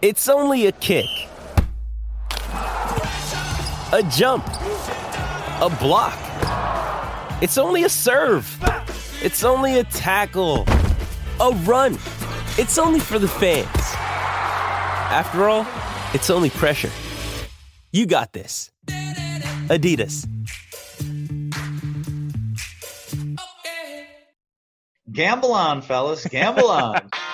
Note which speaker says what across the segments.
Speaker 1: It's only a kick, a jump, a block. It's only a serve. It's only a tackle, a run. It's only for the fans. After all, it's only pressure. You got this. Adidas.
Speaker 2: Gamble on, fellas. Gamble on.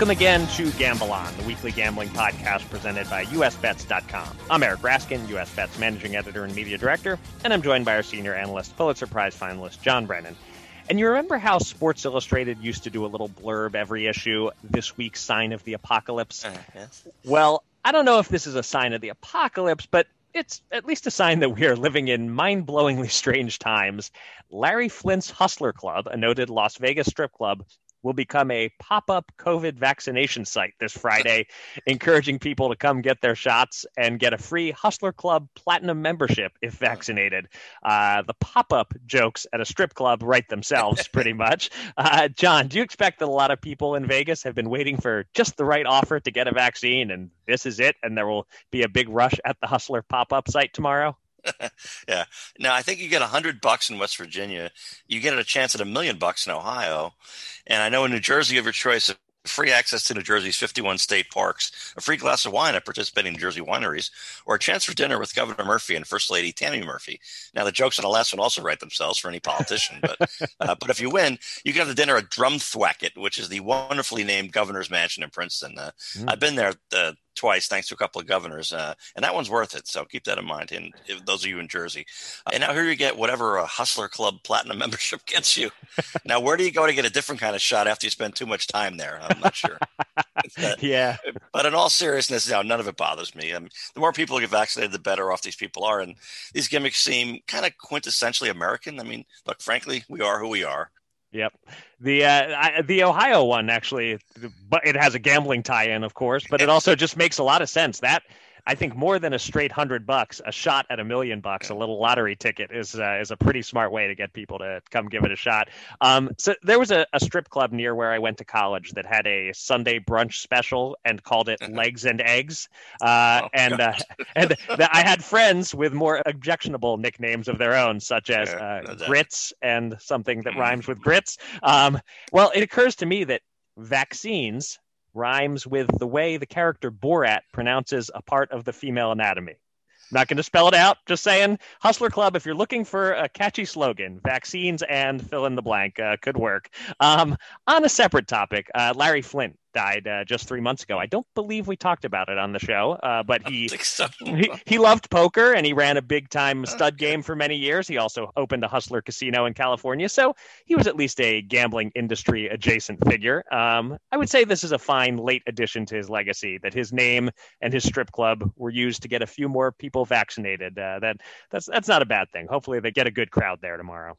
Speaker 3: Welcome again to Gamble On, the weekly gambling podcast presented by USBets.com. I'm Eric Raskin, USBets managing editor and media director, and I'm joined by our senior analyst, Pulitzer Prize finalist John Brennan. And you remember how Sports Illustrated used to do a little blurb every issue, this week's sign of the apocalypse?
Speaker 4: Uh, yes.
Speaker 3: Well, I don't know if this is a sign of the apocalypse, but it's at least a sign that we are living in mind blowingly strange times. Larry Flynt's Hustler Club, a noted Las Vegas strip club, will become a pop-up COVID vaccination site this Friday, encouraging people to come get their shots and get a free Hustler Club Platinum membership if vaccinated. Uh, the pop-up jokes at a strip club write themselves, pretty much. Uh, John, do you expect that a lot of people in Vegas have been waiting for just the right offer to get a vaccine, and this is it, and there will be a big rush at the Hustler pop-up site tomorrow?
Speaker 4: yeah. Now I think you get a hundred bucks in West Virginia. You get a chance at a million bucks in Ohio, and I know in New Jersey you have your choice of free access to New Jersey's 51 state parks, a free glass of wine at participating New Jersey wineries, or a chance for dinner with Governor Murphy and First Lady Tammy Murphy. Now, the jokes on the last one also write themselves for any politician, but uh, but if you win, you can have the dinner at Drumthwacket, which is the wonderfully named governor's mansion in Princeton. Uh, mm. I've been there uh, twice, thanks to a couple of governors, uh, and that one's worth it. So keep that in mind. And if, those of you in Jersey, uh, and now here you get whatever a Hustler Club Platinum membership gets you. now, where do you go to get a different kind of shot after you spend too much time there? I'm not sure.
Speaker 3: yeah,
Speaker 4: but in all seriousness, now none of it bothers me. I mean, the more people get vaccinated, the better off these people are, and these gimmicks seem kind of quintessentially American. I mean, look, frankly, we are who we are.
Speaker 3: Yep. The uh, I, the Ohio one actually, but it has a gambling tie-in, of course, but it also just makes a lot of sense. That I think more than a straight hundred bucks, a shot at a million bucks, a little lottery ticket is uh, is a pretty smart way to get people to come give it a shot. Um, so there was a, a, strip club near where I went to college that had a Sunday brunch special and called it Legs and Eggs. Uh, oh, and uh, and I had friends with more objectionable nicknames of their own, such as uh, Grits and something that rhymes with grits. Um, well, it occurs to me that vaccines rhymes with the way the character Borat pronounces a part of the female anatomy. I'm not going to spell it out. Just saying, Hustler Club. If you're looking for a catchy slogan, vaccines and fill in the blank uh, could work. Um, on a separate topic, uh, Larry Flynt died uh, just three months ago. I don't believe we talked about it on the show, uh, but he,
Speaker 4: so.
Speaker 3: he, he loved poker and he ran a big time stud game for many years. He also opened a Hustler Casino in California, so he was at least a gambling industry adjacent figure. Um, I would say this is a fine late addition to his legacy. That his name and his strip club were used to get a few more people vaccinated. Uh, that that's that's not a bad thing. Hopefully, they get a good crowd there tomorrow.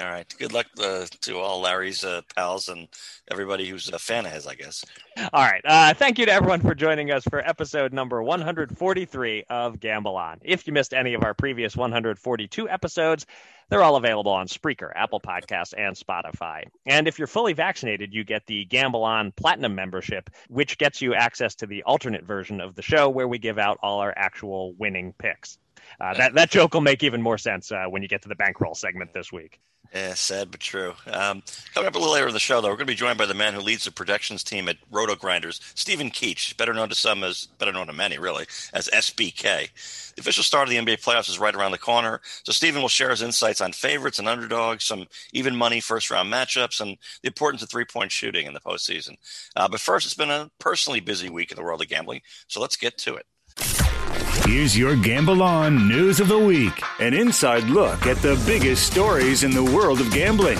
Speaker 4: All right. Good luck uh, to all Larry's uh, pals and everybody who's a fan of his, I guess.
Speaker 3: All right. Uh, thank you to everyone for joining us for episode number 143 of Gamble On. If you missed any of our previous 142 episodes, they're all available on Spreaker, Apple Podcasts, and Spotify. And if you're fully vaccinated, you get the Gamble On Platinum membership, which gets you access to the alternate version of the show where we give out all our actual winning picks. Uh, that that joke will make even more sense uh, when you get to the bankroll segment this week.
Speaker 4: Yeah, sad but true. Um, coming up a little later in the show, though, we're going to be joined by the man who leads the projections team at RotoGrinders, Stephen Keech, better known to some as better known to many, really, as SBK. The official start of the NBA playoffs is right around the corner, so Stephen will share his insights on favorites and underdogs, some even money first round matchups, and the importance of three point shooting in the postseason. Uh, but first, it's been a personally busy week in the world of gambling, so let's get to it.
Speaker 5: Here's your Gamble On News of the Week an inside look at the biggest stories in the world of gambling.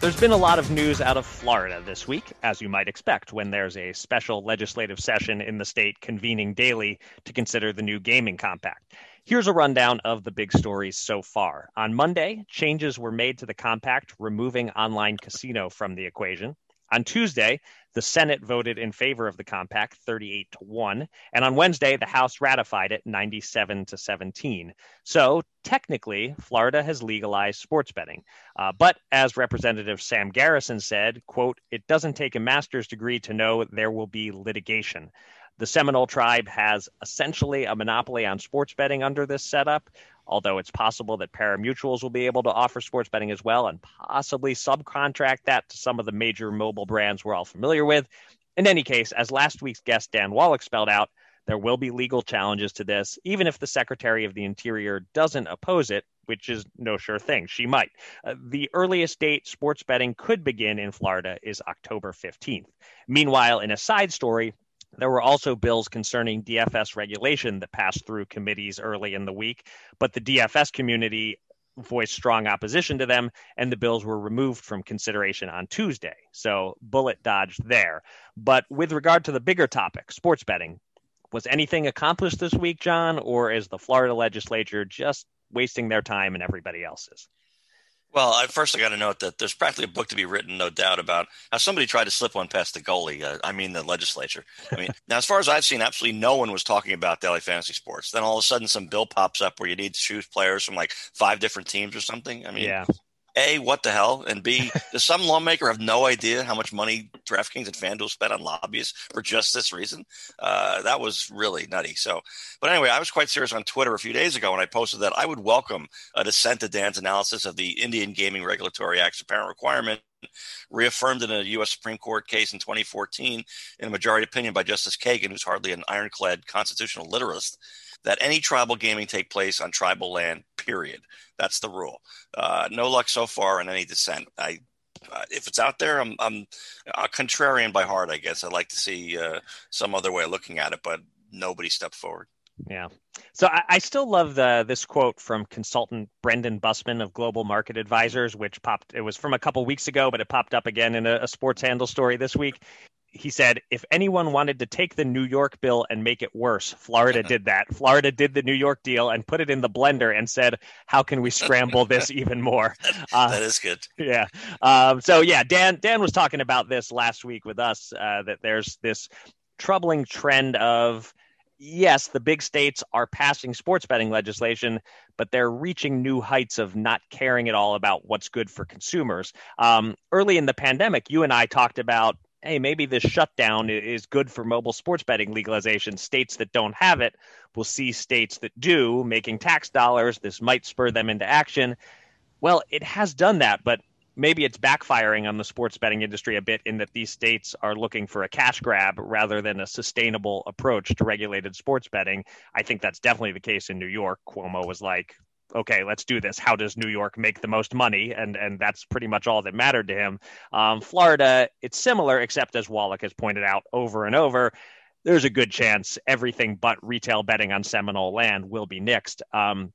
Speaker 3: There's been a lot of news out of Florida this week, as you might expect, when there's a special legislative session in the state convening daily to consider the new gaming compact. Here's a rundown of the big stories so far. On Monday, changes were made to the compact, removing online casino from the equation. On Tuesday, the Senate voted in favor of the compact 38 to 1, and on Wednesday the House ratified it 97 to 17. So, technically, Florida has legalized sports betting. Uh, but as Representative Sam Garrison said, quote, it doesn't take a master's degree to know there will be litigation. The Seminole tribe has essentially a monopoly on sports betting under this setup although it's possible that pari-mutuels will be able to offer sports betting as well and possibly subcontract that to some of the major mobile brands we're all familiar with. In any case, as last week's guest Dan Wallach spelled out, there will be legal challenges to this, even if the Secretary of the Interior doesn't oppose it, which is no sure thing. She might. Uh, the earliest date sports betting could begin in Florida is October 15th. Meanwhile, in a side story, there were also bills concerning DFS regulation that passed through committees early in the week, but the DFS community voiced strong opposition to them, and the bills were removed from consideration on Tuesday. So, bullet dodged there. But with regard to the bigger topic, sports betting, was anything accomplished this week, John, or is the Florida legislature just wasting their time and everybody else's?
Speaker 4: Well, I, first I got to note that there's practically a book to be written, no doubt, about how somebody tried to slip one past the goalie. Uh, I mean, the legislature. I mean, now as far as I've seen, absolutely no one was talking about daily fantasy sports. Then all of a sudden, some bill pops up where you need to choose players from like five different teams or something. I mean,
Speaker 3: yeah.
Speaker 4: A, what the hell? And B, does some lawmaker have no idea how much money DraftKings and FanDuel spent on lobbyists for just this reason? Uh, that was really nutty. So, but anyway, I was quite serious on Twitter a few days ago when I posted that I would welcome a dissent to Dan's analysis of the Indian Gaming Regulatory Act's apparent requirement reaffirmed in a U.S. Supreme Court case in 2014 in a majority opinion by Justice Kagan, who's hardly an ironclad constitutional literalist, that any tribal gaming take place on tribal land, period. That's the rule. Uh, no luck so far in any dissent. I, uh, if it's out there, I'm, I'm a contrarian by heart, I guess. I'd like to see uh, some other way of looking at it, but nobody stepped forward.
Speaker 3: Yeah. So I, I, still love the this quote from consultant Brendan Bussmann of Global Market Advisors, which popped. It was from a couple weeks ago, but it popped up again in a, a sports handle story this week he said, if anyone wanted to take the New York bill and make it worse, Florida did that. Florida did the New York deal and put it in the blender and said, how can we scramble this even more?
Speaker 4: Uh, that is good.
Speaker 3: Yeah. Um, so yeah, Dan Dan was talking about this last week with us uh, that there's this troubling trend of yes, the big states are passing sports betting legislation, but they're reaching new heights of not caring at all about what's good for consumers. Um, early in the pandemic, you and I talked about hey, maybe this shutdown is good for mobile sports betting legalization. States that don't have it will see states that do making tax dollars. This might spur them into action. Well, it has done that, but maybe it's backfiring on the sports betting industry a bit in that these states are looking for a cash grab rather than a sustainable approach to regulated sports betting. I think that's definitely the case in New York. Cuomo was like, okay, let's do this. How does New York make the most money? And and that's pretty much all that mattered to him. Um, Florida, it's similar, except as Wallach has pointed out over and over, there's a good chance everything but retail betting on Seminole land will be nixed. Um,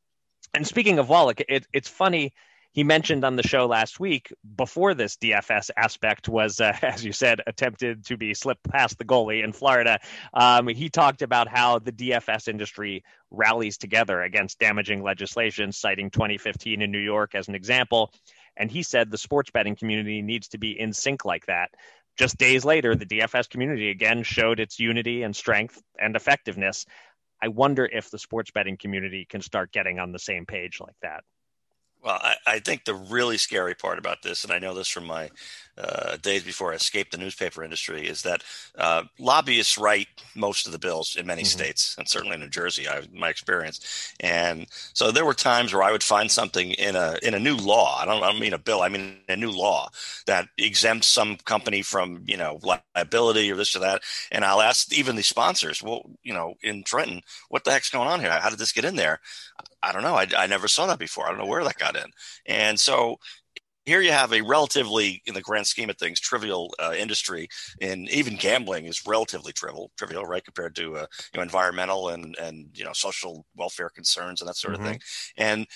Speaker 3: and speaking of Wallach, it, it's funny he mentioned on the show last week before this DFS aspect was, uh, as you said, attempted to be slipped past the goalie in Florida. Um, he talked about how the DFS industry rallies together against damaging legislation, citing 2015 in New York as an example. And he said the sports betting community needs to be in sync like that. Just days later, the DFS community again showed its unity and strength and effectiveness. I wonder if the sports betting community can start getting on the same page like that.
Speaker 4: Well, I, I, think the really scary part about this, and I know this from my uh, days before I escaped the newspaper industry, is that uh, lobbyists write most of the bills in many mm-hmm. states, and certainly in New Jersey, I, my experience. And so there were times where I would find something in a in a new law. I don't, I don't mean a bill. I mean a new law that exempts some company from you know liability or this or that. And I'll ask even the sponsors, well, you know, in Trenton, what the heck's going on here? How did this get in there? I don't know. I, I never saw that before. I don't know where that got in. And so here you have a relatively, in the grand scheme of things, trivial uh, industry, and even gambling is relatively trivial, trivial, right, compared to uh, you know environmental and and you know social welfare concerns and that sort mm-hmm. of thing. And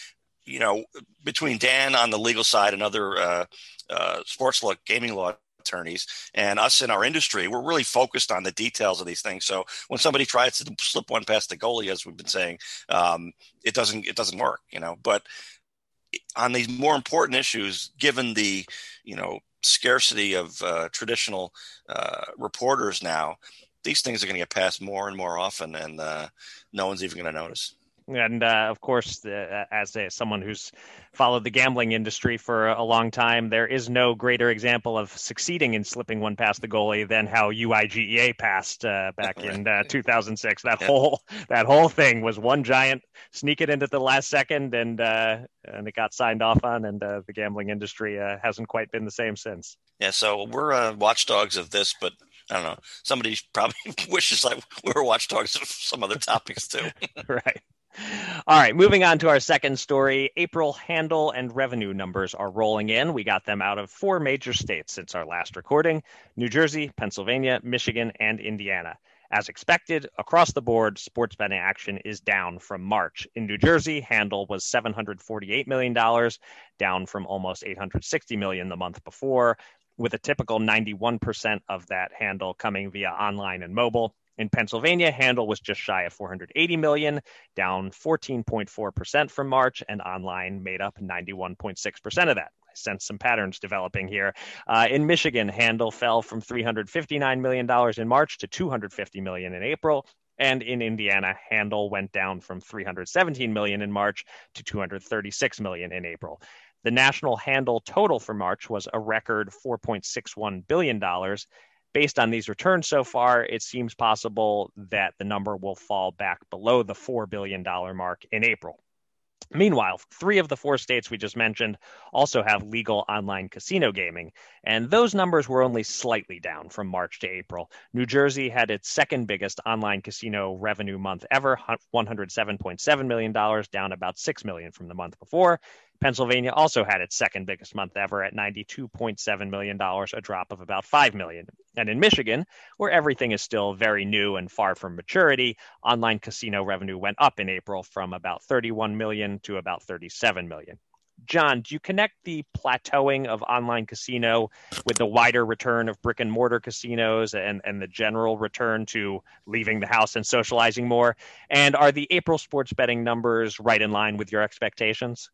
Speaker 4: you know, between Dan on the legal side and other uh, uh, sports law, gaming law attorneys and us in our industry, we're really focused on the details of these things. So when somebody tries to slip one past the goalie, as we've been saying, um, it doesn't it doesn't work, you know. But on these more important issues, given the you know scarcity of uh, traditional uh, reporters now, these things are going to get passed more and more often, and uh, no one's even going to notice.
Speaker 3: And uh, of course, uh, as a, someone who's followed the gambling industry for a long time, there is no greater example of succeeding in slipping one past the goalie than how UIGEA passed uh, back in uh, 2006. That whole that whole thing was one giant sneak it into the last second, and uh, and it got signed off on, and uh, the gambling industry hasn't quite been the same since.
Speaker 4: Yeah, so we're watchdogs of this, but I don't know. Somebody probably wishes like we were watchdogs of some other topics too.
Speaker 3: right. All right, moving on to our second story. April handle and revenue numbers are rolling in. We got them out of four major states since our last recording New Jersey, Pennsylvania, Michigan, and Indiana. As expected, across the board, sports betting action is down from March. In New Jersey, handle was $748 million, down from almost 860 million the month before, with a typical 91% of that handle coming via online and mobile. In Pennsylvania, handle was just shy of 480 million, down 14.4% from March, and online made up 91.6% of that. I sense some patterns developing here. Uh, in Michigan, handle fell from 359 million dollars in March to 250 million in April. And in Indiana, handle went down from 317 million in March to 236 million in April. The national handle total for March was a record 4.61 billion dollars based on these returns so far, it seems possible that the number will fall back below the $4 billion mark in April. Meanwhile, three of the four states we just mentioned also have legal online casino gaming, and those numbers were only slightly down from March to April. New Jersey had its second biggest online casino revenue month ever, $107.7 million, down about 6 million from the month before. Pennsylvania also had its second biggest month ever at $92.7 million, a drop of about 5 million. And in Michigan, where everything is still very new and far from maturity, online casino revenue went up in April from about 31 million to about 37 million. John, do you connect the plateauing of online casino with the wider return of brick and mortar casinos and, and the general return to leaving the house and socializing more? And are the April sports betting numbers right in line with your expectations?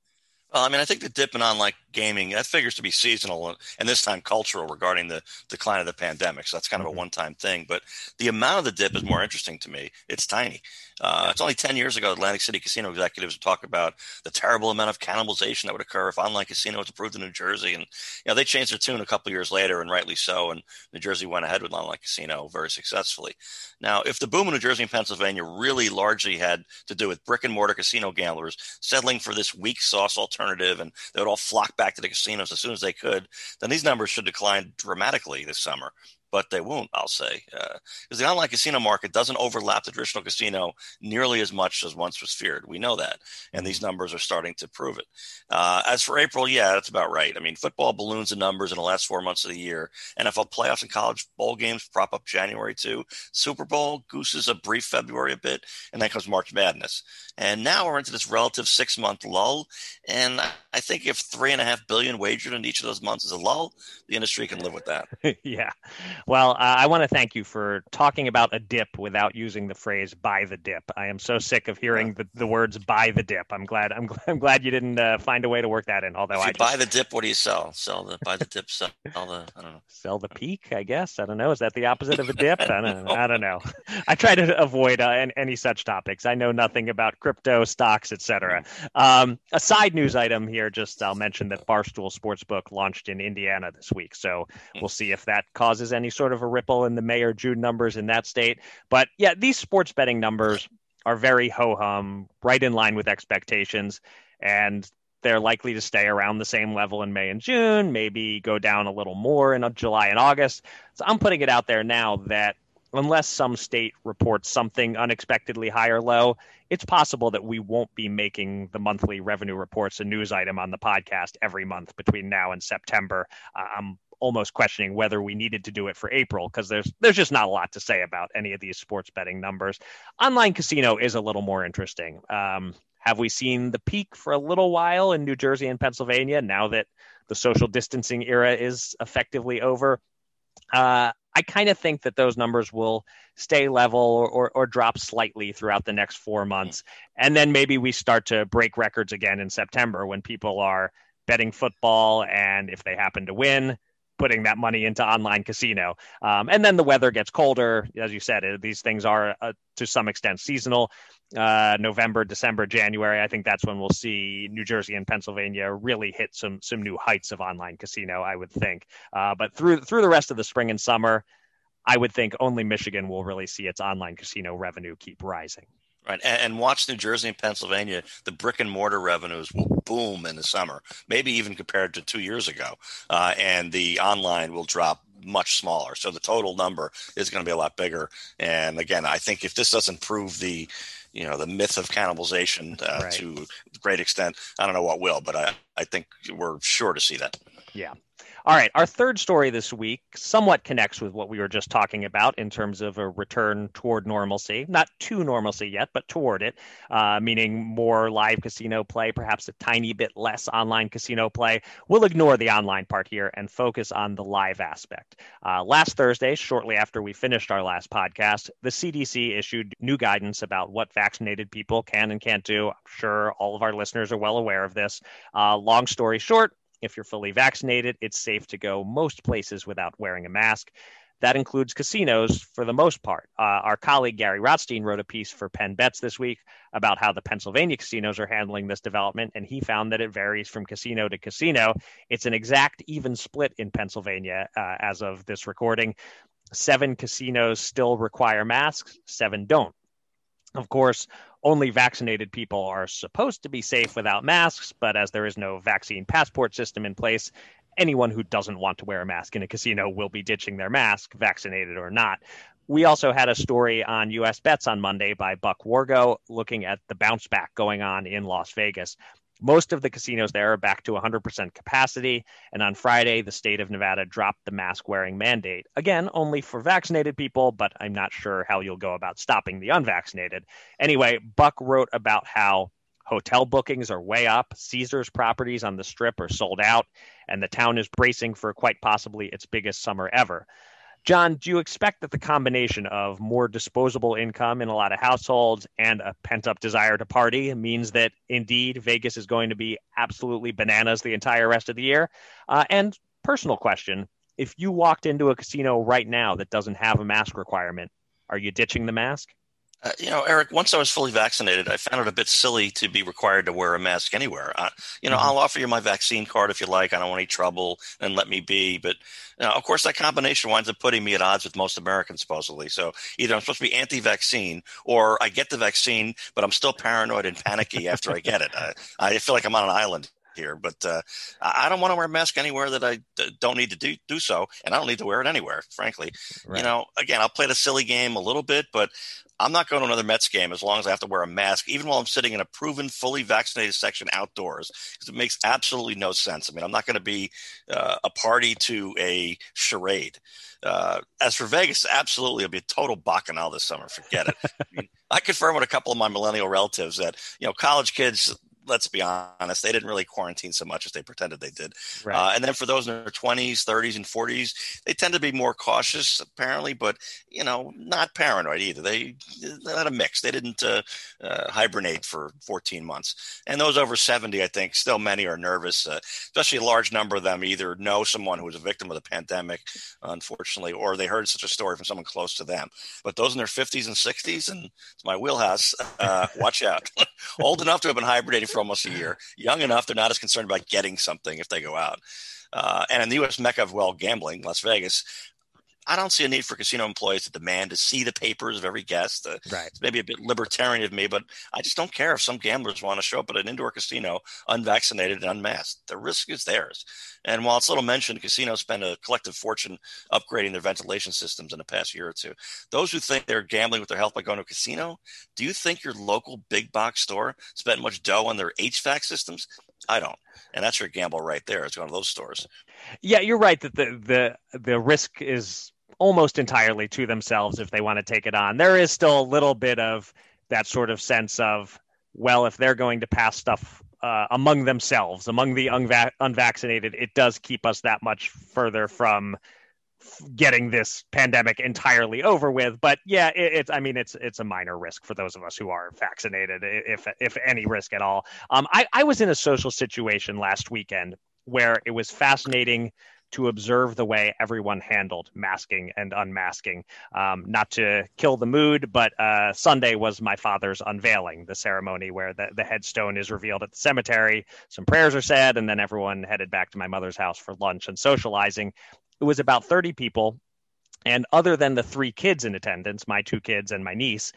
Speaker 4: Well, I mean, I think the dip in online gaming that figures to be seasonal and this time cultural regarding the decline of the pandemic. So that's kind of a mm-hmm. one-time thing. But the amount of the dip is more interesting to me. It's tiny. Uh, it's only 10 years ago, Atlantic City casino executives would talk about the terrible amount of cannibalization that would occur if online casino was approved in New Jersey. And, you know, they changed their tune a couple years later, and rightly so. And New Jersey went ahead with online casino very successfully. Now, if the boom in New Jersey and Pennsylvania really largely had to do with brick and mortar casino gamblers settling for this weak sauce alternative and they would all flock back to the casinos as soon as they could, then these numbers should decline dramatically this summer but they won't, I'll say. Because uh, the online casino market doesn't overlap the traditional casino nearly as much as once was feared. We know that. And these numbers are starting to prove it. Uh, as for April, yeah, that's about right. I mean, football balloons the numbers in the last four months of the year. NFL playoffs and college bowl games prop up January too. Super Bowl gooses a brief February a bit. And then comes March Madness. And now we're into this relative six month lull. And I think if three and a half billion wagered in each of those months is a lull, the industry can live with that.
Speaker 3: yeah. Well, uh, I want to thank you for talking about a dip without using the phrase "buy the dip." I am so sick of hearing the, the words "buy the dip." I'm glad. I'm, I'm glad you didn't uh, find a way to work that in. Although
Speaker 4: if
Speaker 3: you
Speaker 4: I buy the dip, what do you sell? Sell the buy the dip. Sell the I don't know.
Speaker 3: Sell the peak, I guess. I don't know. Is that the opposite of a dip? I don't. know. I don't know. I try to avoid uh, any such topics. I know nothing about crypto, stocks, etc. Um, a side news item here. Just I'll mention that Barstool Sportsbook launched in Indiana this week, so hmm. we'll see if that causes any sort of a ripple in the May or June numbers in that state. But yeah, these sports betting numbers are very ho hum, right in line with expectations. And they're likely to stay around the same level in May and June, maybe go down a little more in July and August. So I'm putting it out there now that unless some state reports something unexpectedly high or low, it's possible that we won't be making the monthly revenue reports a news item on the podcast every month between now and September. I'm almost questioning whether we needed to do it for April because there's there's just not a lot to say about any of these sports betting numbers. Online casino is a little more interesting. Um, Have we seen the peak for a little while in New Jersey and Pennsylvania now that the social distancing era is effectively over? Uh, I kind of think that those numbers will stay level or, or, or, drop slightly throughout the next four months. And then maybe we start to break records again in September when people are betting football. And if they happen to win, putting that money into online casino. Um, and then the weather gets colder. As you said, these things are uh, to some extent seasonal. Uh, November, December, January. I think that's when we'll see New Jersey and Pennsylvania really hit some some new heights of online casino. I would think. Uh, but through through the rest of the spring and summer, I would think only Michigan will really see its online casino revenue keep rising.
Speaker 4: Right, and, and, watch New Jersey and Pennsylvania. The brick and mortar revenues will boom in the summer, maybe even compared to two years ago, uh, and the online will drop much smaller. So the total number is going to be a lot bigger. And again, I think if this doesn't prove the you know the myth of cannibalization uh, right. to great extent, I don't know what will, but I, I think we're sure to see that.
Speaker 3: Yeah. All right, our third story this week somewhat connects with what we were just talking about in terms of a return toward normalcy. Not to normalcy yet, but toward it, uh, meaning more live casino play, perhaps a tiny bit less online casino play. We'll ignore the online part here and focus on the live aspect. Uh, last Thursday, shortly after we finished our last podcast, the CDC issued new guidance about what vaccinated people can and can't do. I'm sure all of our listeners are well aware of this. Uh, long story short, if you're fully vaccinated, it's safe to go most places without wearing a mask. That includes casinos for the most part. Uh, our colleague Gary Rotstein wrote a piece for Penn Bets this week about how the Pennsylvania casinos are handling this development, and he found that it varies from casino to casino. It's an exact even split in Pennsylvania uh, as of this recording. Seven casinos still require masks, seven don't. Of course, only vaccinated people are supposed to be safe without masks, but as there is no vaccine passport system in place, anyone who doesn't want to wear a mask in a casino will be ditching their mask, vaccinated or not. We also had a story on US Bets on Monday by Buck Wargo looking at the bounce back going on in Las Vegas. Most of the casinos there are back to 100% capacity. And on Friday, the state of Nevada dropped the mask wearing mandate. Again, only for vaccinated people, but I'm not sure how you'll go about stopping the unvaccinated. Anyway, Buck wrote about how hotel bookings are way up, Caesars properties on the strip are sold out, and the town is bracing for quite possibly its biggest summer ever. John, do you expect that the combination of more disposable income in a lot of households and a pent up desire to party means that indeed Vegas is going to be absolutely bananas the entire rest of the year? Uh, and personal question if you walked into a casino right now that doesn't have a mask requirement, are you ditching the mask?
Speaker 4: Uh, you know, Eric, once I was fully vaccinated, I found it a bit silly to be required to wear a mask anywhere. Uh, you know, mm-hmm. I'll offer you my vaccine card if you like. I don't want any trouble and let me be. But, you know, of course, that combination winds up putting me at odds with most Americans, supposedly. So either I'm supposed to be anti vaccine or I get the vaccine, but I'm still paranoid and panicky after I get it. I, I feel like I'm on an island here, but uh, I don't want to wear a mask anywhere that I don't need to do, do so, and I don't need to wear it anywhere, frankly. Right. You know, again, I'll play the silly game a little bit, but I'm not going to another Mets game as long as I have to wear a mask, even while I'm sitting in a proven, fully vaccinated section outdoors, because it makes absolutely no sense. I mean, I'm not going to be uh, a party to a charade. Uh, as for Vegas, absolutely, it'll be a total bacchanal this summer. Forget it. I, mean, I confirm with a couple of my millennial relatives that you know college kids let's be honest, they didn't really quarantine so much as they pretended they did. Right. Uh, and then for those in their 20s, 30s, and 40s, they tend to be more cautious, apparently, but you know, not paranoid either. They they had a mix. They didn't uh, uh, hibernate for 14 months. And those over 70, I think, still many are nervous. Uh, especially a large number of them either know someone who was a victim of the pandemic, unfortunately, or they heard such a story from someone close to them. But those in their 50s and 60s, and it's my wheelhouse. Uh, watch out. Old enough to have been hibernating for almost a year. Young enough, they're not as concerned about getting something if they go out. Uh, and in the U.S. mecca of well gambling, Las Vegas, I don't see a need for casino employees to demand to see the papers of every guest. Uh, right. It's maybe a bit libertarian of me, but I just don't care if some gamblers want to show up at an indoor casino unvaccinated and unmasked. The risk is theirs. And while it's little mentioned, casinos spend a collective fortune upgrading their ventilation systems in the past year or two. Those who think they're gambling with their health by going to a casino, do you think your local big box store spent much dough on their HVAC systems? I don't. And that's your gamble right there. It's going to those stores.
Speaker 3: Yeah, you're right that the the the risk is almost entirely to themselves if they want to take it on. There is still a little bit of that sort of sense of well, if they're going to pass stuff uh, among themselves, among the unva- unvaccinated, it does keep us that much further from getting this pandemic entirely over with. But yeah, it, it's I mean it's it's a minor risk for those of us who are vaccinated, if if any risk at all. Um, I, I was in a social situation last weekend where it was fascinating to observe the way everyone handled masking and unmasking. Um, not to kill the mood, but uh, Sunday was my father's unveiling, the ceremony where the, the headstone is revealed at the cemetery. Some prayers are said, and then everyone headed back to my mother's house for lunch and socializing. It was about 30 people. And other than the three kids in attendance, my two kids and my niece,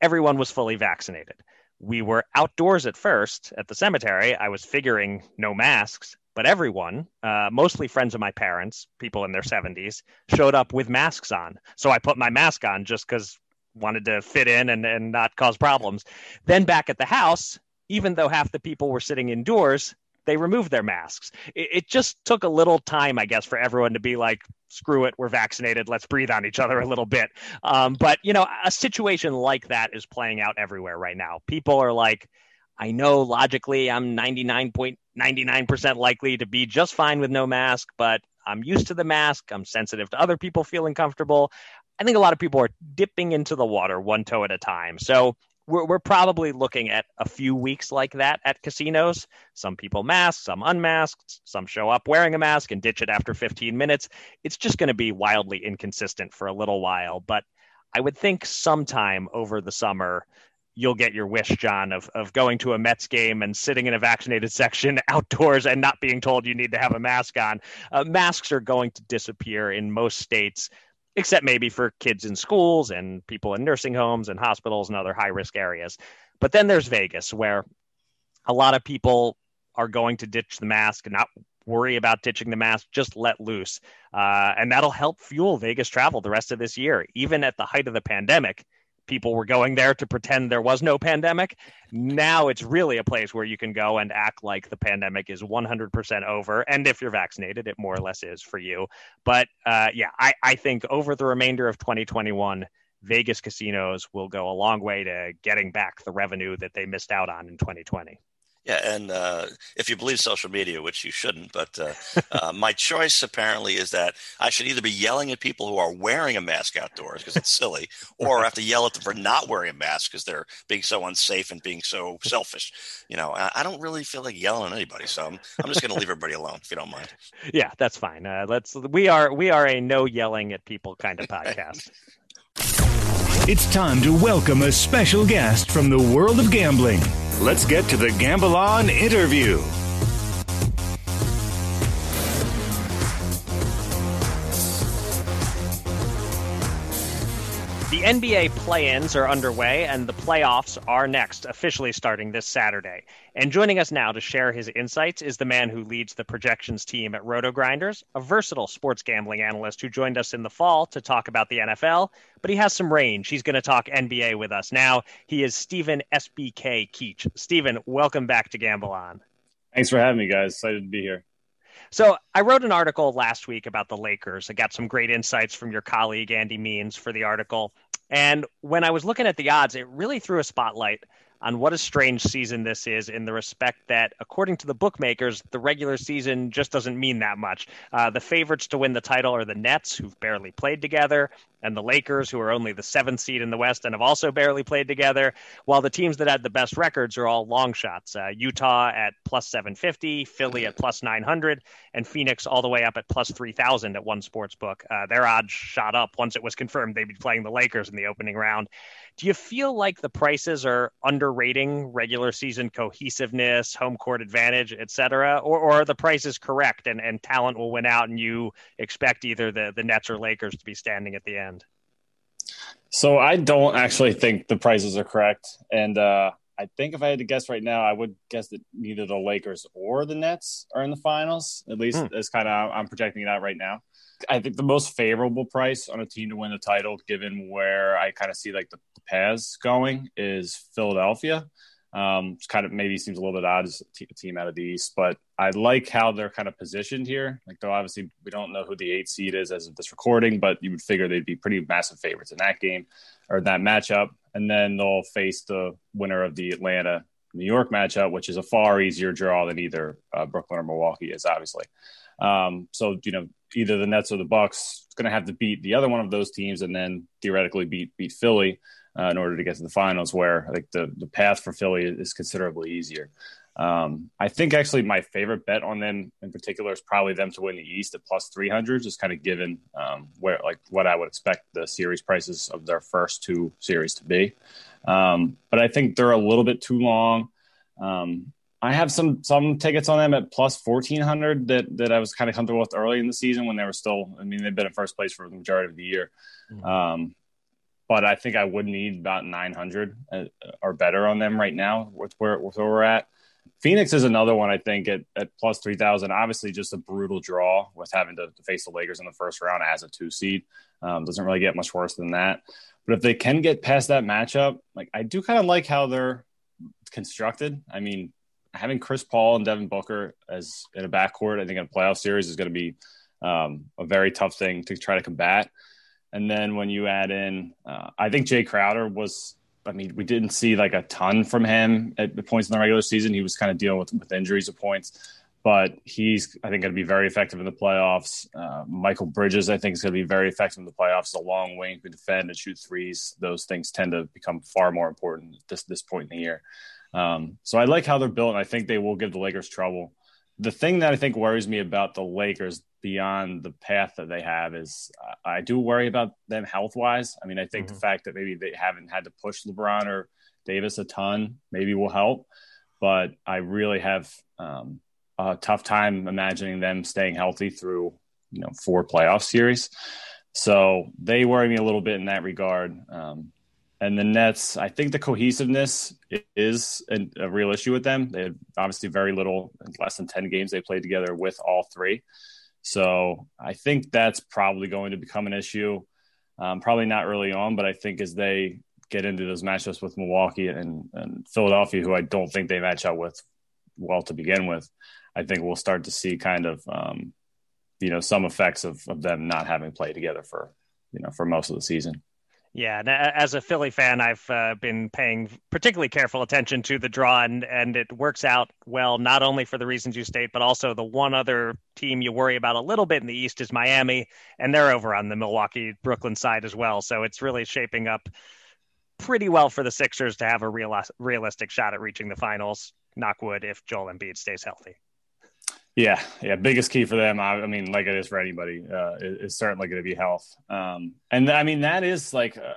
Speaker 3: everyone was fully vaccinated. We were outdoors at first at the cemetery. I was figuring no masks, but everyone, uh, mostly friends of my parents, people in their 70s, showed up with masks on. So I put my mask on just because wanted to fit in and, and not cause problems. Then back at the house, even though half the people were sitting indoors, they removed their masks. It, it, just took a little time, I guess, for everyone to be like, screw it, we're vaccinated, let's breathe on each other a little bit. Um, but, you know, a situation like that is playing out everywhere right now. People are like, I know logically I'm 99.99% likely to be just fine with no mask, but I'm used to the mask. I'm sensitive to other people feeling comfortable. I think a lot of people are dipping into the water one toe at a time. So we're, we're probably looking at a few weeks like that at casinos. Some people mask, some unmasked, some show up wearing a mask and ditch it after 15 minutes. It's just going to be wildly inconsistent for a little while. But I would think sometime over the summer, you'll get your wish, John, of, of going to a Mets game and sitting in a vaccinated section outdoors and not being told you need to have a mask on. Uh, masks are going to disappear in most states except maybe for kids in schools and people in nursing homes and hospitals and other high risk areas. But then there's Vegas, where a lot of people are going to ditch the mask and not worry about ditching the mask, just let loose. Uh, and that'll help fuel Vegas travel the rest of this year. Even at the height of the pandemic, people were going there to pretend there was no pandemic. Now it's really a place where you can go and act like the pandemic is 100% over. And if you're vaccinated, it more or less is for you. But uh, yeah, I, I think over the remainder of 2021, Vegas casinos will go a long way to getting back the revenue that they missed out on in 2020.
Speaker 4: Yeah, and uh, if you believe social media, which you shouldn't, but uh, uh, my choice apparently is that I should either be yelling at people who are wearing a mask outdoors because it's silly, or I have to yell at them for not wearing a mask because they're being so unsafe and being so selfish. You know, I, I don't really feel like yelling at anybody, so I'm, I'm just going to leave everybody alone if you don't mind.
Speaker 3: Yeah, that's fine. Uh, let's we are we are a no yelling at people kind of podcast.
Speaker 5: It's time to welcome a special guest from the world of gambling. Let's get to the Gamble On interview.
Speaker 3: The NBA play ins are underway and the playoffs are next, officially starting this Saturday. And joining us now to share his insights is the man who leads the projections team at RotoGrinders, a versatile sports gambling analyst who joined us in the fall to talk about the NFL, but he has some range. He's going to talk NBA with us now. He is Stephen SBK Keech. Stephen, welcome back to Gamble On.
Speaker 6: Thanks for having me, guys. Excited to be here.
Speaker 3: So I wrote an article last week about the Lakers. I got some great insights from your colleague Andy Means for the article. And when I was looking at the odds, it really threw a spotlight on what a strange season this is in the respect that, according to the bookmakers, the regular season just doesn't mean that much. Uh, the favorites to win the title are the Nets, who've barely played together, and the Lakers, who are only the seventh seed in the West and have also barely played together, while the teams that had the best records are all long shots. Uh, Utah at plus 750, Philly at plus 900, and Phoenix all the way up at plus 3,000 at one sports book. Uh, their odds shot up once it was confirmed they'd be playing the Lakers in the opening round. Do you feel like the prices are underrating regular season cohesiveness, home court advantage, et cetera? Or, or are the prices correct and, and talent will win out and you expect either the, the Nets or Lakers to be standing at the end?
Speaker 6: So I don't actually think the prices are correct. And uh, I think if I had to guess right now, I would guess that neither the Lakers or the Nets are in the finals. At least hmm. kind of I'm projecting it out right now. I think the most favorable price on a team to win the title, given where I kind of see like the, the paths going, is Philadelphia. Um, it's kind of maybe seems a little bit odd as a team out of the East, but I like how they're kind of positioned here. Like, though obviously we don't know who the eight seed is as of this recording, but you would figure they'd be pretty massive favorites in that game or that matchup. And then they'll face the winner of the Atlanta New York matchup, which is a far easier draw than either uh, Brooklyn or Milwaukee is, obviously. Um, so you know, either the Nets or the Bucks going to have to beat the other one of those teams, and then theoretically beat beat Philly uh, in order to get to the finals, where like the the path for Philly is considerably easier. Um, I think actually my favorite bet on them in particular is probably them to win the East at plus 300, just kind of given um, where like what I would expect the series prices of their first two series to be. Um, but I think they're a little bit too long. Um, I have some some tickets on them at plus 1400 that that I was kind of comfortable with early in the season when they were still. I mean, they've been in first place for the majority of the year. Mm-hmm. Um, but I think I would need about 900 uh, or better on them right now with where, with where we're at. Phoenix is another one I think at, at plus 3,000. Obviously, just a brutal draw with having to, to, face the Lakers in the first round as a two seed. Um, doesn't really get much worse than that. But if they can get past that matchup, like I do kind of like how they're constructed. I mean, having Chris Paul and Devin Booker as in a backcourt, I think in a playoff series is going to be um, a very tough thing to try to combat. And then when you add in, uh, I think Jae Crowder was I mean, we didn't see like a ton from him at the points in the regular season. He was kind of dealing with, with injuries at points, but he's, I think, going to be very effective in the playoffs. Uh, Mikal Bridges, I think, is going to be very effective in the playoffs. A long wing, can defend and shoot threes. Those things tend to become far more important at this, this point in the year. Um, so I like how they're built, and I think they will give the Lakers trouble. The thing that I think worries me about the Lakers beyond the path that they have is I do worry about them health wise. I mean, I think mm-hmm. the fact that maybe they haven't had to push LeBron or Davis a ton maybe will help, but I really have um, a tough time imagining them staying healthy through you know four playoff series. So they worry me a little bit in that regard. Um, and the Nets, I think the cohesiveness is a, real issue with them. They have obviously very little, less than 10 games they played together with all three. So I think that's probably going to become an issue. Um, probably not early on, but I think as they get into those matchups with Milwaukee and, and Philadelphia, who I don't think they match up with well to begin with, I think we'll start to see kind of um, you know some effects of, of them not having played together for you know for most of the season.
Speaker 3: Yeah, as a Philly fan, I've uh, been paying particularly careful attention to the draw, and, and it works out well, not only for the reasons you state, but also the one other team you worry about a little bit in the East is Miami, and they're over on the Milwaukee Brooklyn side as well. So it's really shaping up pretty well for the Sixers to have a real, realistic shot at reaching the finals. Knock wood if Joel Embiid stays healthy.
Speaker 6: Yeah, yeah. Biggest key for them, I, I mean, like it is for anybody, uh, is, certainly going to be health. Um, and I mean, that is like uh,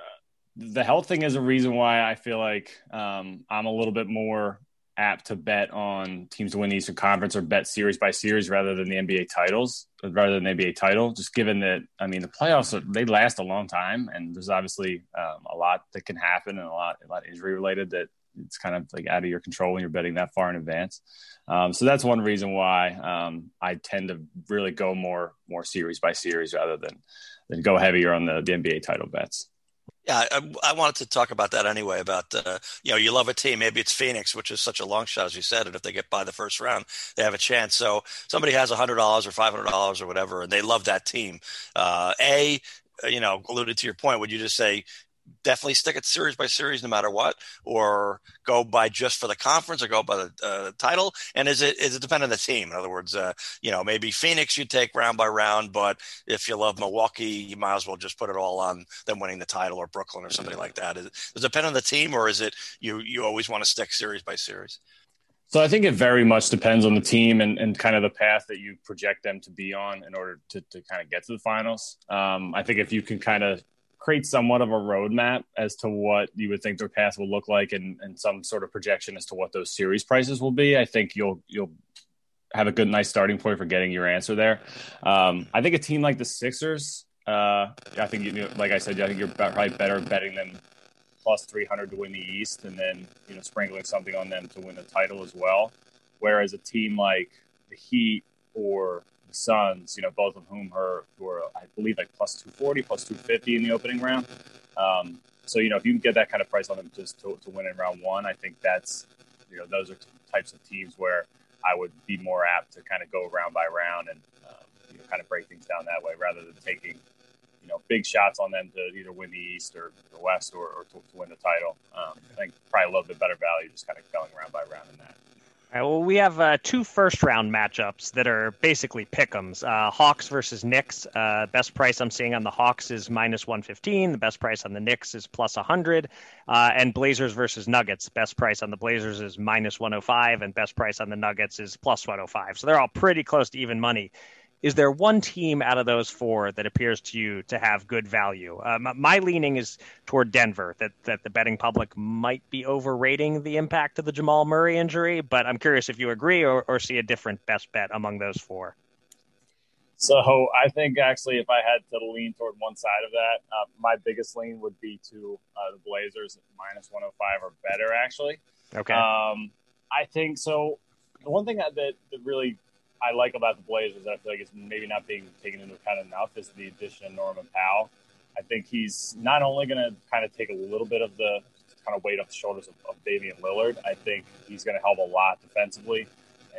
Speaker 6: the health thing is a reason why I feel like um, I'm a little bit more apt to bet on teams to win the Eastern Conference or bet series by series rather than the NBA titles, rather than the NBA title. Just given that, I mean, the playoffs are, they last a long time, and there's obviously um, a lot that can happen and a lot, a lot injury related that it's kind of like out of your control when you're betting that far in advance. Um, so that's one reason why um, I tend to really go more more series by series rather than than go heavier on the, the NBA title bets.
Speaker 4: Yeah, I, I, wanted to talk about that anyway. About uh, you know, you love a team. Maybe it's Phoenix, which is such a long shot, as you said. And if they get by the first round, they have a chance. So somebody has hundred dollars or five hundred dollars or whatever, and they love that team. Uh, a, you know, alluded to your point. Would you just say definitely stick it series by series no matter what, or go by just for the conference, or go by the uh, title? And is it is it depend on the team? In other words, uh, you know, maybe Phoenix you take round by round, but if you love Milwaukee, you might as well just put it all on them winning the title, or Brooklyn, or something like that. Is, does it depend on the team, or is it you you always want to stick series by series?
Speaker 6: So I think it very much depends on the team and, and kind of the path that you project them to be on in order to, to kind of get to the finals. Um, I think if you can kind of create somewhat of a roadmap as to what you would think their path will look like and, and some sort of projection as to what those series prices will be, I think you'll you'll have a good nice starting point for getting your answer there. Um, I think a team like the Sixers, uh, I think you like I said, I think you're probably better betting them plus 300 to win the East and then you know sprinkling something on them to win the title as well. Whereas a team like the Heat or Suns, you know, both of whom are who are I believe like plus two forty, plus two fifty in the opening round. Um, so you know, if you can get that kind of price on them just to, to win in round one, I think that's you know those are types of teams where I would be more apt to kind of go round by round and um, you know, kind of break things down that way rather than taking you know, big shots on them to either win the East or the West or, or to, to, win the title. Um, I think probably a little bit better value just kind of going round by round in that.
Speaker 3: All right, well, we have uh, two first round matchups that are basically pick'ems. Uh, Hawks versus Knicks. Uh, best price I'm seeing on the Hawks is minus 115. The best price on the Knicks is plus 100. Uh, and Blazers versus Nuggets. Best price on the Blazers is minus 105, and best price on the Nuggets is plus 105. So they're all pretty close to even money is there one team out of those four that appears to you to have good value? Uh, my leaning is toward Denver, that, that the betting public might be overrating the impact of the Jamal Murray injury, but I'm curious if you agree or, or see a different best bet among those four.
Speaker 6: So I think actually, if I had to lean toward one side of that, uh, my biggest lean would be to uh, the Blazers minus 105 or better. Actually,
Speaker 3: okay.
Speaker 6: Um, I think so. The one thing that, that really I like about the Blazers that I feel like it's maybe not being taken into account enough is the addition of Norman Powell. I think he's not only going to kind of take a little bit of the kind of weight off the shoulders of, of Damian Lillard. I think he's going to help a lot defensively,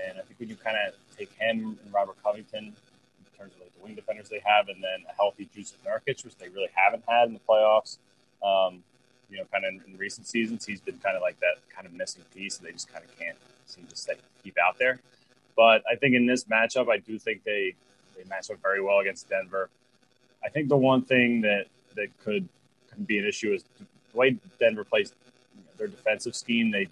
Speaker 6: and I think when you kind of take him and Robert Covington in terms of like the wing defenders they have, and then a healthy Jusuf Nurkic, which they really haven't had in the playoffs. Um, you know, kind of in, in recent seasons, he's been kind of like that kind of missing piece, and they just kind of can't seem to stay, keep out there. But I think in this matchup, I do think they they match up very well against Denver. I think the one thing that that could, be an issue is the way Denver plays their defensive scheme. They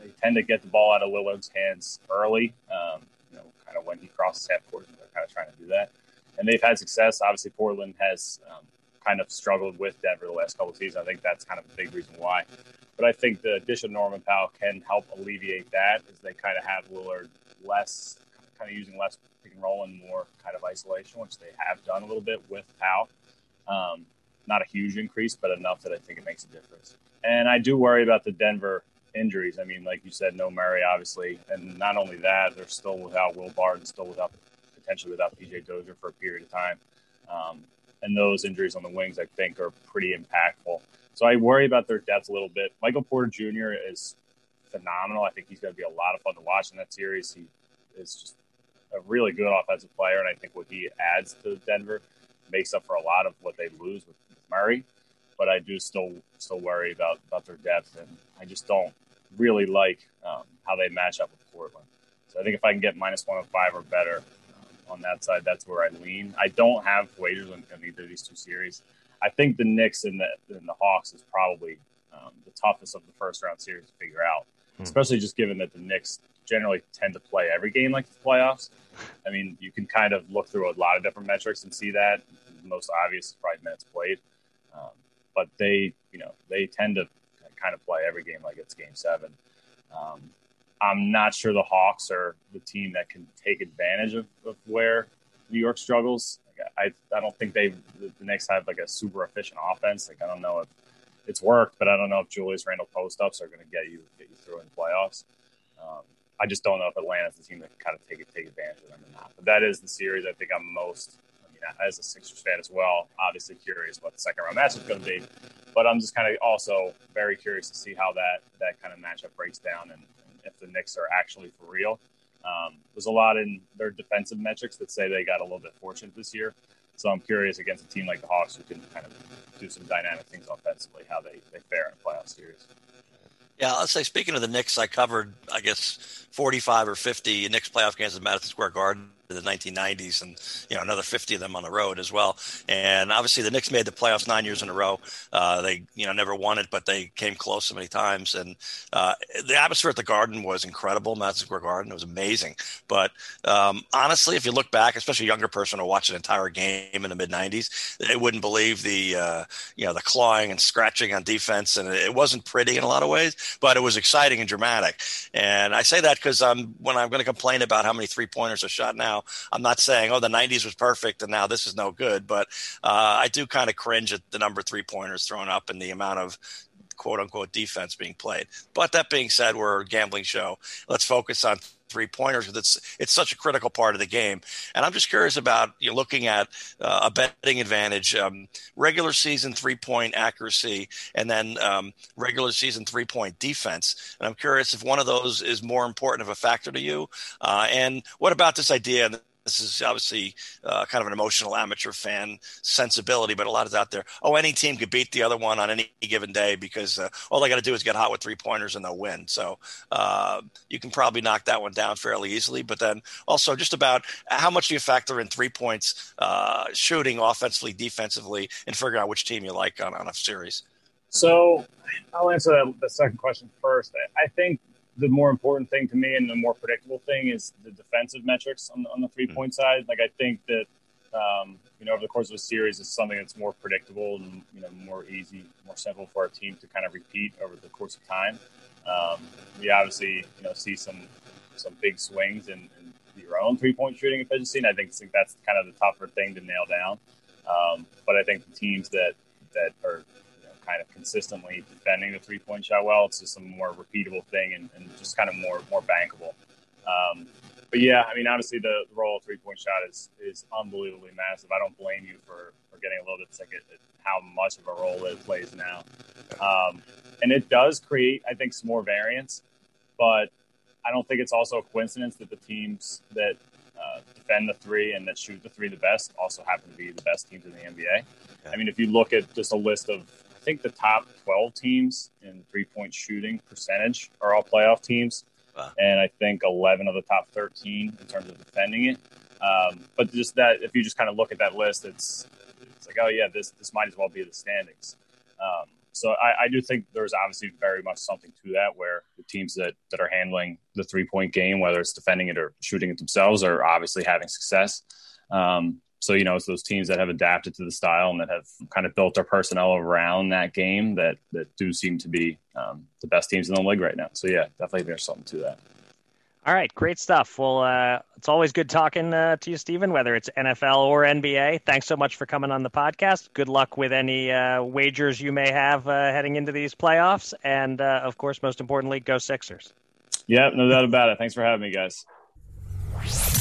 Speaker 6: they tend to get the ball out of Lillard's hands early. Um, you know, kind of when he crosses half court, they're kind of trying to do that, and they've had success. Obviously, Portland has um, kind of struggled with Denver the last couple of seasons. I think that's kind of a big reason why. But I think the addition of Norman Powell can help alleviate that, as they kind of have Lillard less kind of using less pick and roll and more kind of isolation, which they have done a little bit with Powell. Um, not a huge increase, but enough that I think it makes a difference. And I do worry about the Denver injuries. I mean, like you said, no Murray, obviously, and not only that, they're still without Will Barton, still without potentially without PJ Dozier for a period of time. Um, and those injuries on the wings, I think, are pretty impactful. So I worry about their depth a little bit. Michael Porter Jr. is phenomenal. I think he's going to be a lot of fun to watch in that series. He is just a really good offensive player, and I think what he adds to Denver makes up for a lot of what they lose with Murray. But I do still still worry about about their depth, and I just don't really like um, how they match up with Portland. So I think if I can get minus one hundred five or better um, on that side, that's where I lean. I don't have wagers on, on either of these two series. I think the Knicks and the and the Hawks is probably um, the toughest of the first round series to figure out, hmm. especially just given that the Knicks generally tend to play every game like the playoffs. I mean, you can kind of look through a lot of different metrics and see that. The most obvious is probably minutes played, um, but they, you know, they tend to kind of play every game like it's Game Seven. Um, I'm not sure the Hawks are the team that can take advantage of, of where New York struggles. I, I don't think they the Knicks have like a super efficient offense. Like I don't know if it's worked, but I don't know if Julius Randle post ups are going to get you get you through in the playoffs. Um, I just don't know if Atlanta's the team that can kind of take take advantage of them or not. But that is the series I think I'm most. I mean, as a Sixers fan as well, obviously curious what the second round matchup is going to be. But I'm just kind of also very curious to see how that that kind of matchup breaks down and, and if the Knicks are actually for real. Um, there's a lot in their defensive metrics that say they got a little bit fortunate this year. So I'm curious against a team like the Hawks who can kind of do some dynamic things offensively, how they, they fare in a playoff series.
Speaker 4: Yeah, let's say speaking of the Knicks, I covered, I guess, 45 or 50 Knicks playoff games at Madison Square Garden the 1990s, and you know another 50 of them on the road as well. And obviously, the Knicks made the playoffs nine years in a row. Uh, they you know never won it, but they came close so many times. And uh, the atmosphere at the Garden was incredible. Madison Square Garden it was amazing. But um, honestly, if you look back, especially a younger person who watched an entire game in the mid 90s, they wouldn't believe the uh, you know the clawing and scratching on defense, and it wasn't pretty in a lot of ways, but it was exciting and dramatic. And I say that because I'm when I'm going to complain about how many three pointers are shot now now. I'm not saying, oh, the 90s was perfect and now this is no good, but uh, I do kind of cringe at the number three pointers thrown up and the amount of quote unquote defense being played. But that being said, we're a gambling show. Let's focus on three pointers it's it's such a critical part of the game. And I'm just curious about you know, looking at uh, a betting advantage, um, regular season three point accuracy, and then um, regular season three point defense. And I'm curious if one of those is more important of a factor to you. Uh, and what about this idea? This is obviously uh, kind of an emotional amateur fan sensibility, but a lot is out there. Oh, any team could beat the other one on any given day because uh, all they got to do is get hot with three pointers and they'll win. So uh, you can probably knock that one down fairly easily. But then also just about how much do you factor in three points uh, shooting offensively, defensively, and figuring out which team you like on, on a series.
Speaker 6: So I'll answer the second question first. I think the more important thing to me and the more predictable thing is the defensive metrics on, on the three point mm-hmm. side. Like I think that um, you know over the course of a series, is something that's more predictable and you know more easy, more simple for our team to kind of repeat over the course of time. Um, we obviously you know see some some big swings in, in your own three point shooting efficiency, and I think, think that's kind of the tougher thing to nail down. Um, but I think the teams that that are kind of consistently defending the three point shot well. It's just a more repeatable thing and, and just kind of more more bankable. Um, but yeah, I mean, obviously the, the role of three point shot is is unbelievably massive. I don't blame you for, for getting a little bit sick at, at how much of a role it plays now. Um, and it does create, I think, some more variance, but I don't think it's also a coincidence that the teams that uh, defend the three and that shoot the three the best also happen to be the best teams in the NBA. I mean, if you look at just a list of think the top 12 teams in three point shooting percentage are all playoff teams. Wow. And I think 11 of the top 13 in terms of defending it. Um, but just that, if you just kind of look at that list, it's, it's like, oh, yeah, this, this might as well be the standings. Um, so I, I, do think there's obviously very much something to that where the teams that, that are handling the three point game, whether it's defending it or shooting it themselves, are obviously having success. Um, so you know it's those teams that have adapted to the style and that have kind of built their personnel around that game that that do seem to be um, the best teams in the league right now. So yeah definitely there's something to that.
Speaker 3: All right great stuff. Well uh, it's always good talking uh, to you stephen whether it's nfl or nba thanks so much for coming on the podcast. Good luck with any uh, wagers you may have uh, heading into these playoffs. And uh, of course most importantly go sixers.
Speaker 6: Yeah no doubt about it. Thanks for having me guys.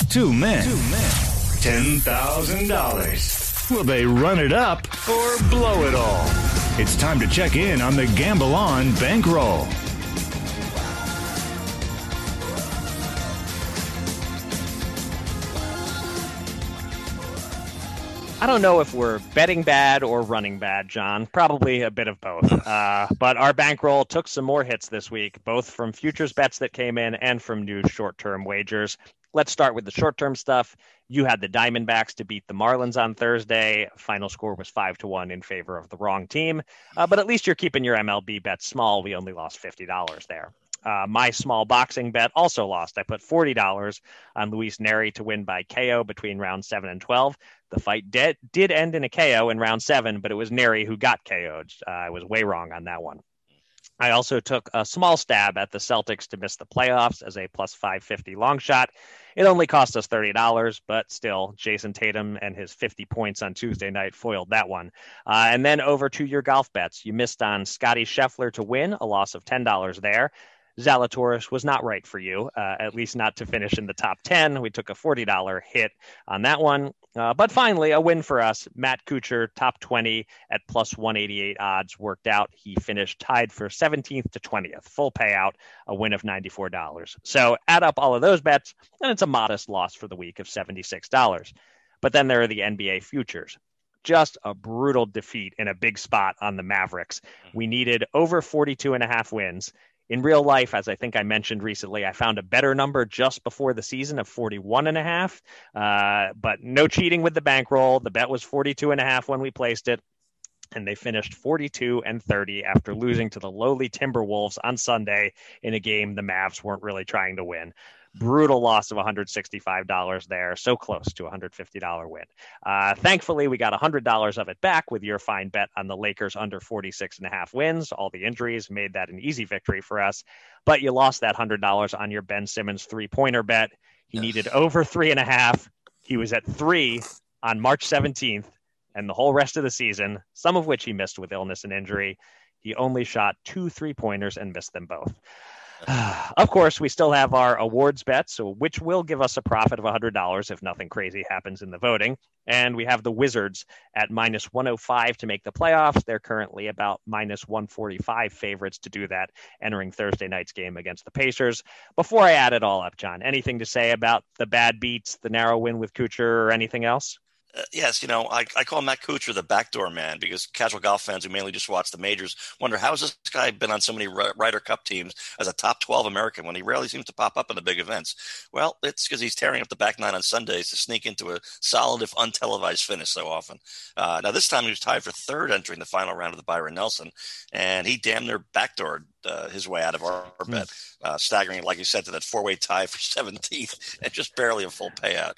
Speaker 5: Two men. Two men $10,000. Will they run it up or blow it all? It's time to check in on the Gamble On bankroll.
Speaker 3: I don't know if we're betting bad or running bad, John. Probably a bit of both. Uh, but our bankroll took some more hits this week, both from futures bets that came in and from new short term wagers. Let's start with the short term stuff. You had the Diamondbacks to beat the Marlins on Thursday. Final score was five to one in favor of the wrong team. Uh, but at least you're keeping your MLB bet small. We only lost fifty dollars there. Uh, my small boxing bet also lost. I put forty dollars on Luis Nery to win by KO between round seven and twelve. The fight de- did end in a KO in round seven, but it was Nery who got KO'd. Uh, I was way wrong on that one. I also took a small stab at the Celtics to miss the playoffs as a plus 550 long shot. It only cost us $30, but still, Jayson Tatum and his 50 points on Tuesday night foiled that one. Uh, and then over to your golf bets. You missed on Scottie Scheffler to win, a loss of $10 there. Zalatoris was not right for you, uh, at least not to finish in the top 10. We took a $40 hit on that one. Uh, but finally, a win for us. Matt Kuchar, top 20 at plus 188 odds, worked out. He finished tied for 17th to 20th, full payout, a win of $94. So add up all of those bets, and it's a modest loss for the week of $76. But then there are the NBA futures just a brutal defeat in a big spot on the Mavericks. We needed over 42 and a half wins in real life, as I think I mentioned recently, I found a better number just before the season of 41 and a half. Uh, but no cheating with the bankroll. The bet was 42 and a half when we placed it. And they finished 42 and 30 after losing to the lowly Timberwolves on Sunday in a game the Mavs weren't really trying to win brutal loss of $165 there. So close to a $150 win. Uh, thankfully, we got $100 of it back with your fine bet on the Lakers under 46 and a half wins. All the injuries made that an easy victory for us. But you lost that $100 on your Ben Simmons three pointer bet. He yes. needed over three and a half. He was at three on March 17th and the whole rest of the season, some of which he missed with illness and injury. He only shot two three pointers and missed them both. of course, we still have our awards bets, so which will give us a profit of $100 if nothing crazy happens in the voting. And we have the Wizards at minus 105 to make the playoffs. They're currently about minus 145 favorites to do that entering Thursday night's game against the Pacers. Before I add it all up, John, anything to say about the bad beats, the narrow win with Kuchar, or anything else?
Speaker 4: Uh, yes, you know, I, I call Matt Kuchar the backdoor man because casual golf fans who mainly just watch the majors wonder how has this guy been on so many Ryder Cup teams as a top 12 American when he rarely seems to pop up in the big events? Well, it's because he's tearing up the back nine on Sundays to sneak into a solid, if untelevised, finish so often. Uh, now, this time he was tied for third entering the final round of the Byron Nelson, and he damn near backdoored uh, his way out of our, our bet, uh, staggering, like you said, to that four way tie for 17th and just barely a full payout.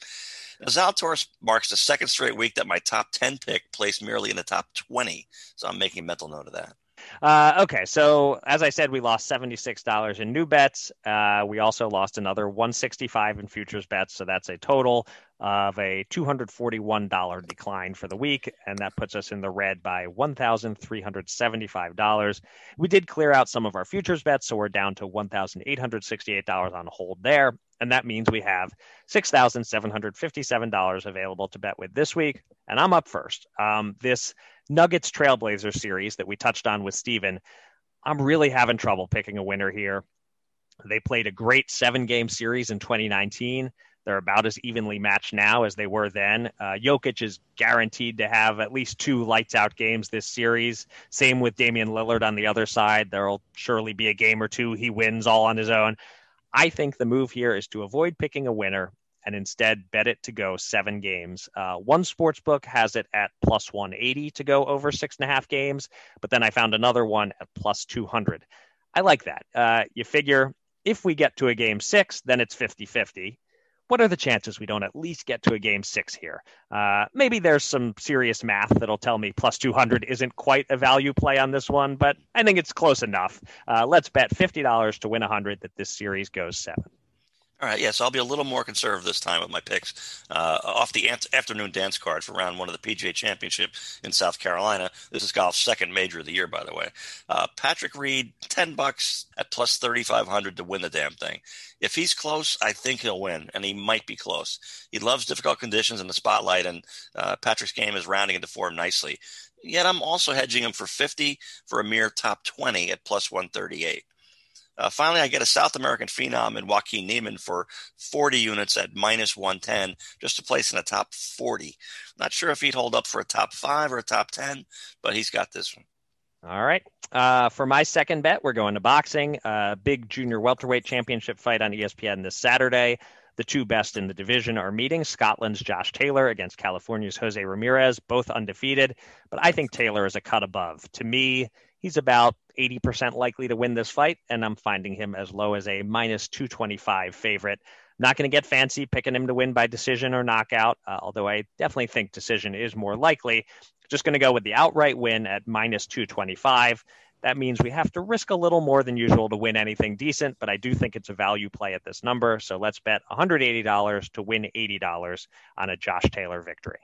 Speaker 4: Zalatoris marks the second straight week that my top 10 pick placed merely in the top 20. So I'm making mental note of that.
Speaker 3: Uh, okay, so as I said, we lost seventy six dollars in new bets. Uh, we also lost another one sixty five in futures bets, so that's a total of a two hundred forty one dollar decline for the week, and that puts us in the red by one thousand three hundred seventy five dollars. We did clear out some of our futures bets, so we're down to one thousand eight hundred sixty eight dollars on hold there, and that means we have six thousand seven hundred fifty seven dollars available to bet with this week, and I'm up first. Um, this Nuggets Trailblazer series that we touched on with Stephen, I'm really having trouble picking a winner here. They played a great seven game series in 2019. They're about as evenly matched now as they were then. Uh, Jokic is guaranteed to have at least two lights out games this series. Same with Damian Lillard on the other side. There'll surely be a game or two he wins all on his own. I think the move here is to avoid picking a winner and instead bet it to go seven games. Uh, one sports book has it at plus 180 to go over six and a half games, but then I found another one at plus 200. I like that. Uh, you figure if we get to a game six, then it's 50 50. What are the chances we don't at least get to a game six here? Uh, maybe there's some serious math that'll tell me plus 200 isn't quite a value play on this one, but I think it's close enough. Uh, let's bet $50 to win 100 that this series goes seven.
Speaker 4: All right, yes, yeah, so I'll be a little more conservative this time with my picks. Uh, off the ant- afternoon dance card for round one of the PGA Championship in South Carolina. This is golf's second major of the year, by the way. Uh, Patrick Reed, ten bucks at plus thirty five hundred to win the damn thing. If he's close, I think he'll win, and he might be close. He loves difficult conditions in the spotlight, and uh, Patrick's game is rounding into form nicely. Yet I'm also hedging him for fifty for a mere top twenty at plus one thirty eight. Uh, finally, I get a South American phenom in Joaquin Niemann for 40 units at minus 110, just to place in the top 40. Not sure if he'd hold up for a top five or a top 10, but he's got this one.
Speaker 3: All right. Uh, for my second bet, we're going to boxing. Uh, big junior welterweight championship fight on ESPN this Saturday. The two best in the division are meeting Scotland's Josh Taylor against California's Jose Ramirez, both undefeated. But I think Taylor is a cut above. To me, he's about 80% likely to win this fight, and I'm finding him as low as a minus 225 favorite. Not going to get fancy picking him to win by decision or knockout, uh, although I definitely think decision is more likely. Just going to go with the outright win at minus 225. That means we have to risk a little more than usual to win anything decent, but I do think it's a value play at this number. So let's bet $180 to win $80 on a Josh Taylor victory.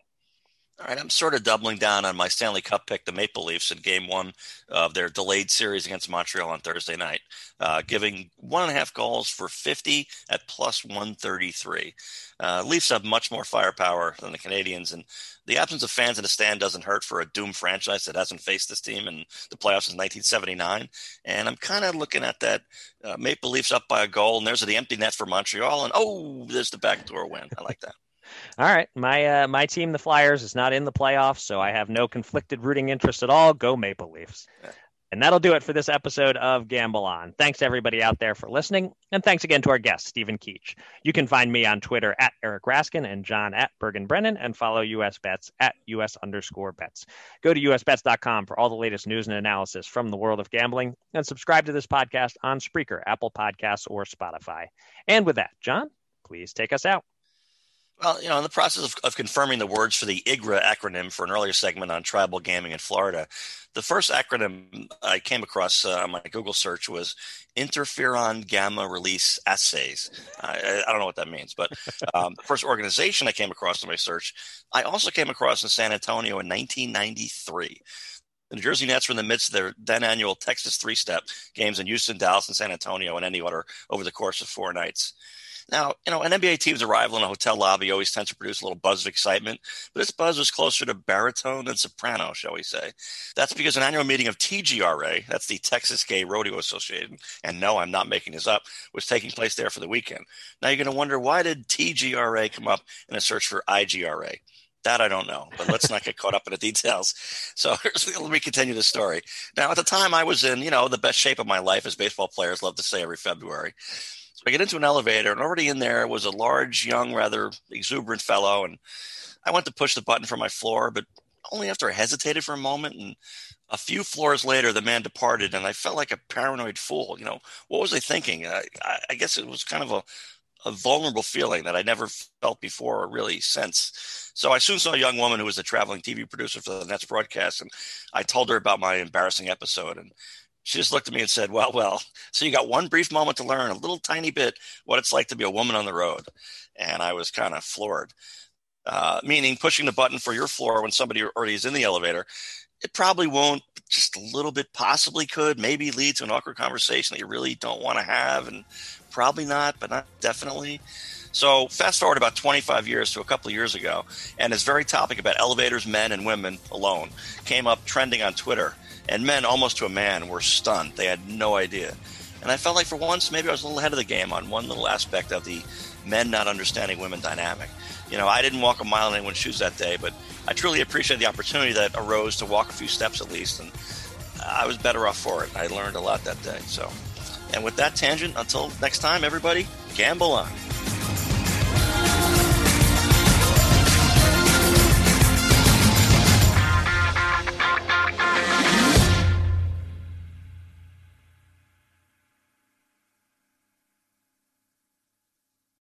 Speaker 4: All right, I'm sort of doubling down on my Stanley Cup pick, the Maple Leafs, in Game One of their delayed series against Montreal on Thursday night, uh, giving one and a half goals for 50 at plus 133. Uh, Leafs have much more firepower than the Canadiens, and the absence of fans in the stand doesn't hurt for a doomed franchise that hasn't faced this team in the playoffs since 1979. And I'm kind of looking at that uh, Maple Leafs up by a goal, and there's the empty net for Montreal, and oh, there's the backdoor win. I like that.
Speaker 3: All right, my uh, my team, the Flyers, is not in the playoffs, so I have no conflicted rooting interest at all. Go Maple Leafs. And that'll do it for this episode of Gamble On. Thanks everybody out there for listening, and thanks again to our guest, Stephen Keech. You can find me on Twitter at Eric Raskin and John at Bergen Brennan, and follow US Bets at US underscore bets. Go to usbets.com for all the latest news and analysis from the world of gambling, and subscribe to this podcast on Spreaker, Apple Podcasts, or Spotify. And with that, John, please take us out.
Speaker 4: Well, you know, in the process of, of, confirming the words for the IGRA acronym for an earlier segment on tribal gaming in Florida, the first acronym I came across uh, on my Google search was interferon gamma release assays. I, I don't know what that means, but um, the first organization I came across in my search, I also came across in San Antonio in 1993. The New Jersey Nets were in the midst of their then annual Texas three step games in Houston, Dallas, and San Antonio in any order over the course of four nights. Now, you know, an NBA team's arrival in a hotel lobby always tends to produce a little buzz of excitement, but this buzz was closer to baritone than soprano, shall we say. That's because an annual meeting of TGRA, that's the Texas Gay Rodeo Association, and no, I'm not making this up, was taking place there for the weekend. Now you're going to wonder why did TGRA come up in a search for IGRA? That I don't know, but let's not get caught up in the details. So let me continue the story. Now, at the time, I was in, you know, the best shape of my life, as baseball players love to say every February. I get into an elevator, and already in there was a large, young, rather exuberant fellow. And I went to push the button for my floor, but only after I hesitated for a moment. And a few floors later, the man departed, and I felt like a paranoid fool. You know, what was I thinking? I, I guess it was kind of a, a vulnerable feeling that I never felt before or really since. So I soon saw a young woman who was a traveling TV producer for the Nets broadcast, and I told her about my embarrassing episode. And she just looked at me and said, Well, well, so you got one brief moment to learn a little tiny bit what it's like to be a woman on the road. And I was kind of floored. Uh, meaning pushing the button for your floor when somebody already is in the elevator, it probably won't, just a little bit possibly could, maybe lead to an awkward conversation that you really don't want to have. And probably not, but not definitely. So fast forward about 25 years to a couple of years ago, and this very topic about elevators, men and women alone, came up trending on Twitter and men almost to a man were stunned. They had no idea. And I felt like for once, maybe I was a little ahead of the game on one little aspect of the men not understanding women dynamic. You know, I didn't walk a mile in anyone's shoes that day, but I truly appreciated the opportunity that arose to walk a few steps at least. And I was better off for it. I learned a lot that day. So, and with that tangent, until next time, everybody, gamble on.